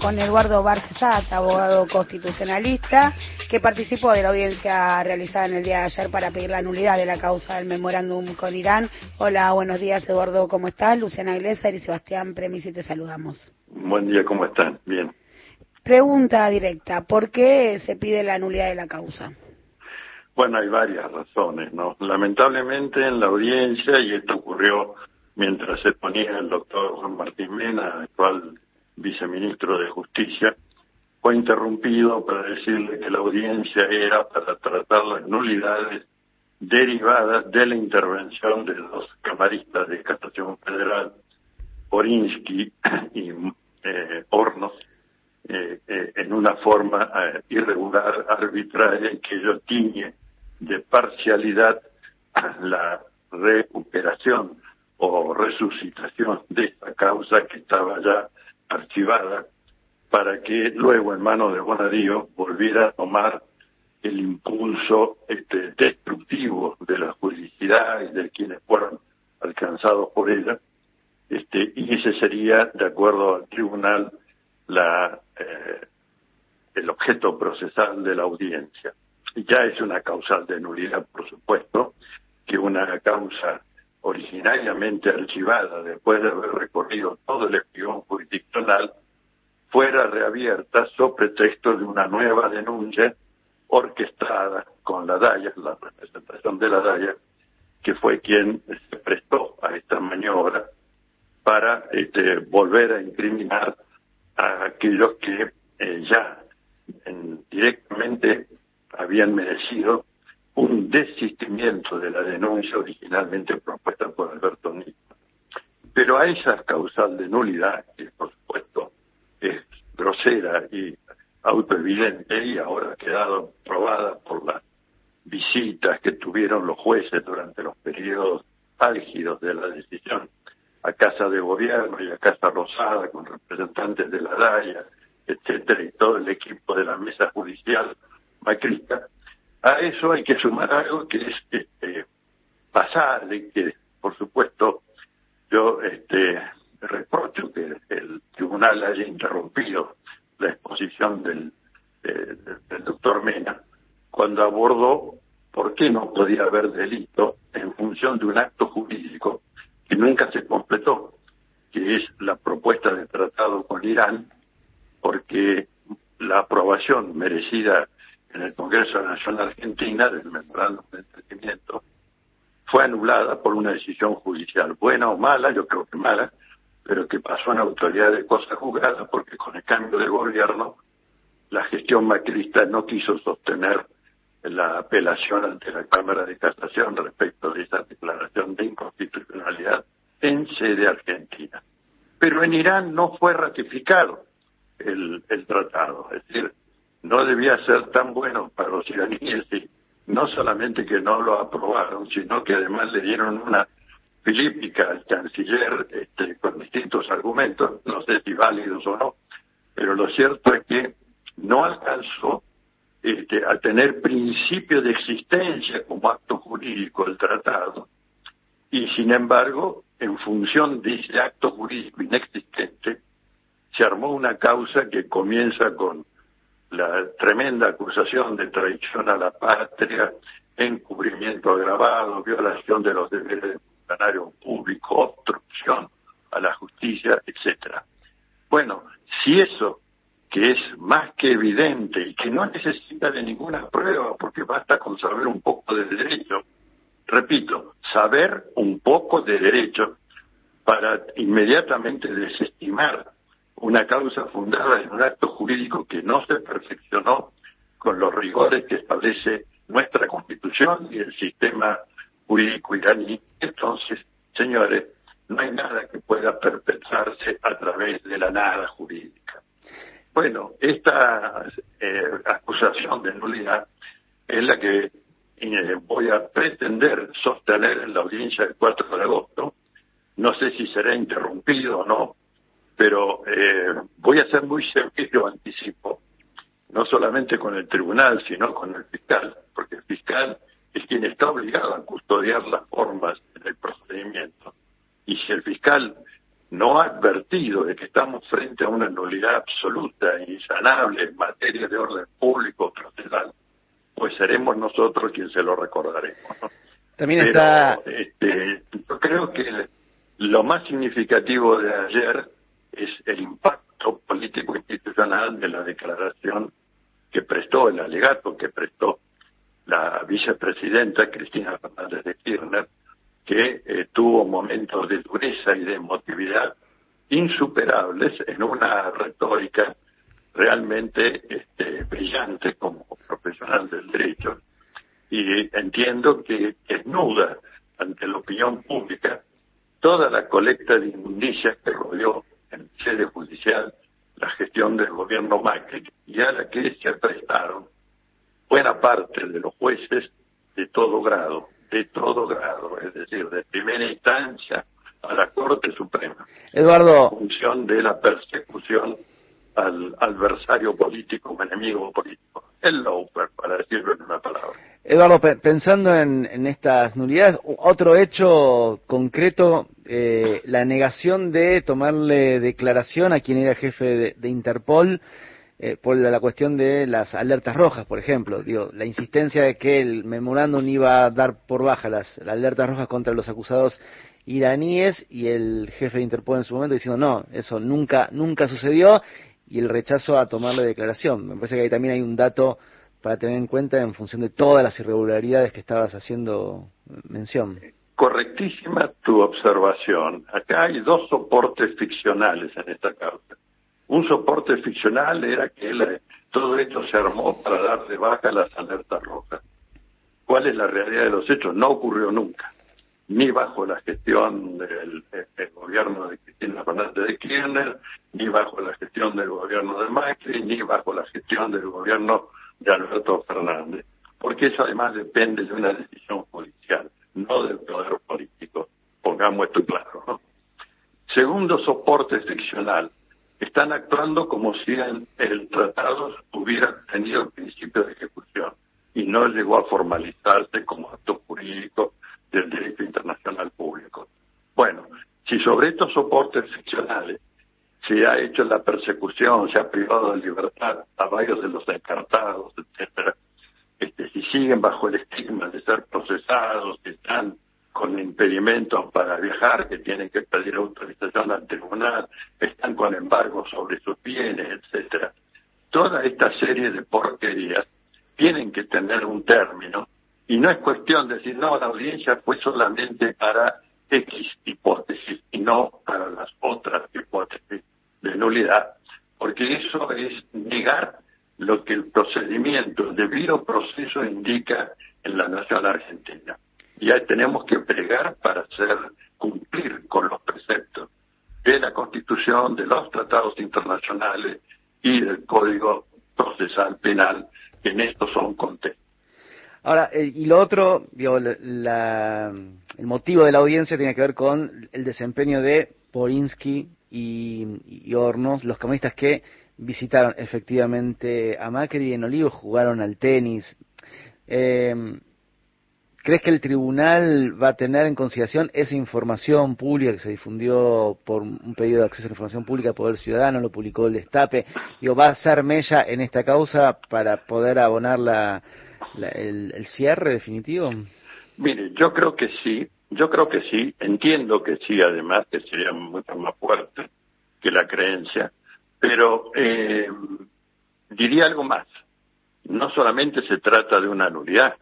con Eduardo Barcesat, abogado constitucionalista, que participó de la audiencia realizada en el día de ayer para pedir la nulidad de la causa del memorándum con Irán. Hola, buenos días Eduardo, ¿cómo estás? Luciana Iglesias y Sebastián Premisi, te saludamos. Buen día, ¿cómo están? Bien. Pregunta directa, ¿por qué se pide la nulidad de la causa? Bueno, hay varias razones, ¿no? Lamentablemente en la audiencia, y esto ocurrió mientras se ponía el doctor Juan Martín Mena, actual viceministro de Justicia, fue interrumpido para decirle que la audiencia era para tratar las nulidades derivadas de la intervención de los camaristas de Castación Federal, Orinsky y eh, Hornos, eh, eh, en una forma irregular, arbitraria, que ellos tiñe de parcialidad la recuperación o resucitación de esta causa que estaba ya archivada para que luego en manos de Bonadío volviera a tomar el impulso este, destructivo de la juridicidad y de quienes fueron alcanzados por ella, este, y ese sería, de acuerdo al tribunal, la, eh, el objeto procesal de la audiencia. Ya es una causal de nulidad, por supuesto, que una causa originariamente archivada después de haber recorrido todo el espión jurisdiccional, fuera reabierta sobre pretexto de una nueva denuncia orquestada con la DAIA, la representación de la DAIA, que fue quien se prestó a esta maniobra para este, volver a incriminar a aquellos que eh, ya directamente habían merecido un desistimiento de la denuncia originalmente propuesta por Alberto Nisman. Pero a esa causal de nulidad, que por supuesto es grosera y autoevidente y ahora ha quedado probada por las visitas que tuvieron los jueces durante los periodos álgidos de la decisión a Casa de Gobierno y a Casa Rosada con representantes de la DAIA, etcétera, y todo el equipo de la mesa judicial macrista, a eso hay que sumar algo que es este, pasar de que, por supuesto, yo este, reprocho que el tribunal haya interrumpido la exposición del, del doctor Mena cuando abordó por qué no podía haber delito en función de un acto jurídico que nunca se completó, que es la propuesta de tratado con Irán, porque la aprobación merecida en el Congreso Nacional Argentina del memorándum de entendimiento fue anulada por una decisión judicial, buena o mala, yo creo que mala, pero que pasó en autoridad de cosa juzgada porque con el cambio de gobierno la gestión macrista no quiso sostener la apelación ante la Cámara de Casación respecto de esa declaración de inconstitucionalidad en sede argentina. Pero en Irán no fue ratificado el, el tratado, es decir, no debía ser tan bueno para los iraníes y no solamente que no lo aprobaron, sino que además le dieron una filípica al canciller este, con distintos argumentos, no sé si válidos o no, pero lo cierto es que no alcanzó este, a tener principio de existencia como acto jurídico el tratado, y sin embargo, en función de ese acto jurídico inexistente, se armó una causa que comienza con la tremenda acusación de traición a la patria, encubrimiento agravado, violación de los deberes del funcionario público, obstrucción a la justicia, etcétera. Bueno, si eso que es más que evidente y que no necesita de ninguna prueba porque basta con saber un poco de derecho, repito, saber un poco de derecho para inmediatamente desestimar una causa fundada en un acto jurídico que no se perfeccionó con los rigores que establece nuestra constitución y el sistema jurídico iraní. Entonces, señores, no hay nada que pueda perpetrarse a través de la nada jurídica. Bueno, esta eh, acusación de nulidad es la que eh, voy a pretender sostener en la audiencia del 4 de agosto. No sé si será interrumpido o no, pero eh, voy a ser muy sencillo, anticipo, no solamente con el tribunal, sino con el fiscal, porque el fiscal es quien está obligado a custodiar las formas del procedimiento. Y si el fiscal no ha advertido de que estamos frente a una nulidad absoluta e insanable en materia de orden público procesal, pues seremos nosotros quienes se lo recordaremos. También está. este, yo creo que lo más significativo de ayer el impacto político institucional de la declaración que prestó, el alegato que prestó la vicepresidenta Cristina Fernández de Kirchner, que eh, tuvo momentos de dureza y de emotividad insuperables en una retórica realmente este, brillante como profesional del derecho. Y entiendo que desnuda ante la opinión pública toda la colecta de inmundicias que rodeó en sede judicial la gestión del gobierno Macri y a la que se prestaron buena parte de los jueces de todo grado, de todo grado, es decir, de primera instancia a la Corte Suprema. Eduardo. En función de la persecución al adversario político, o enemigo político. El Lauper, para decirlo en una palabra. Eduardo, pensando en, estas nulidades, otro hecho concreto, eh, la negación de tomarle declaración a quien era jefe de Interpol eh, por la, cuestión de las alertas rojas, por ejemplo. Digo, la insistencia de que el memorándum iba a dar por baja las, alertas rojas contra los acusados iraníes y el jefe de Interpol en su momento diciendo no, eso nunca, nunca sucedió y el rechazo a tomarle declaración. Me parece que ahí también hay un dato para tener en cuenta en función de todas las irregularidades que estabas haciendo mención. Correctísima tu observación. Acá hay dos soportes ficcionales en esta carta. Un soporte ficcional era que todo esto se armó para dar de baja las alertas rojas. ¿Cuál es la realidad de los hechos? No ocurrió nunca, ni bajo la gestión del, gobierno de Cristina Fernández de Kirchner, ni bajo la gestión del gobierno de Macri, ni bajo la gestión del gobierno de Alberto Fernández, porque eso además depende de una decisión no del poder político, pongamos esto claro. ¿no? Segundo soporte ficcional, están actuando como si el, tratado hubiera tenido el principio de ejecución y no llegó a formalizarse como acto jurídico del derecho internacional público. Bueno, si sobre estos soportes ficcionales se ha hecho la persecución, se ha privado de libertad a varios de los encartados, etcétera, siguen bajo el estigma de ser procesados, que están con impedimentos para viajar, que tienen que pedir autorización al tribunal, están con embargo sobre sus bienes, etcétera. Toda esta serie de porquerías tienen que tener un término y no es cuestión de decir, no, la audiencia fue solamente para X hipótesis y no para las otras hipótesis de nulidad, porque eso es negar lo que el procedimiento, el debido proceso indica en la nación argentina ya tenemos que pregar para hacer cumplir con los preceptos de la Constitución, de los tratados internacionales y del Código Procesal Penal, que en esto son contextos. Ahora, eh, y lo otro, digo, el motivo de la audiencia tiene que ver con el desempeño de Porinsky y, Hornos, los comunistas que visitaron efectivamente a Macri en Olivos, jugaron al tenis. Eh, ¿Crees que el tribunal va a tener en consideración esa información pública que se difundió por un pedido de acceso a la información pública por el ciudadano, lo publicó el Destape? Digo, ¿Va a ser mella en esta causa para poder abonar la, el, cierre definitivo? Mire, yo creo que sí, yo creo que sí, entiendo que sí, además, que sería mucho más fuerte que la creencia, pero eh, diría algo más. No solamente se trata de una nulidad,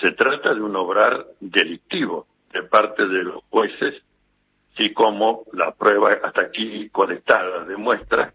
se trata de un obrar delictivo de parte de los jueces, y como la prueba hasta aquí colectada demuestra,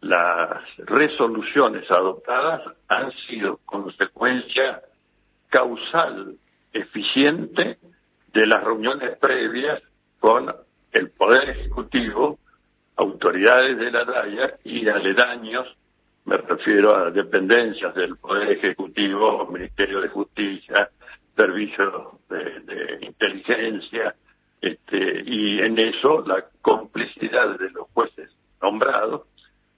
las resoluciones adoptadas han sido consecuencia causal eficiente de las reuniones previas con el Poder Ejecutivo, autoridades de la DAIA y aledaños me refiero a dependencias del Poder Ejecutivo, Ministerio de Justicia, Servicio de, Inteligencia, este, y en eso la complicidad de los jueces nombrados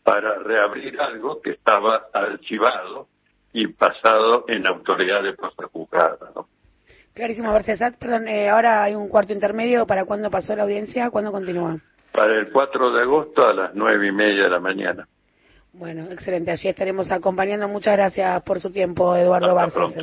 para reabrir algo que estaba archivado y pasado en autoridad de juzgada. ¿no? Clarísimo, Perdón, eh, ahora hay un cuarto intermedio. ¿Para cuándo pasó la audiencia? ¿Cuándo continúa? Para el 4 de agosto a las nueve y media de la mañana. Bueno, excelente. Allí estaremos acompañando. Muchas gracias por su tiempo, Eduardo Barces.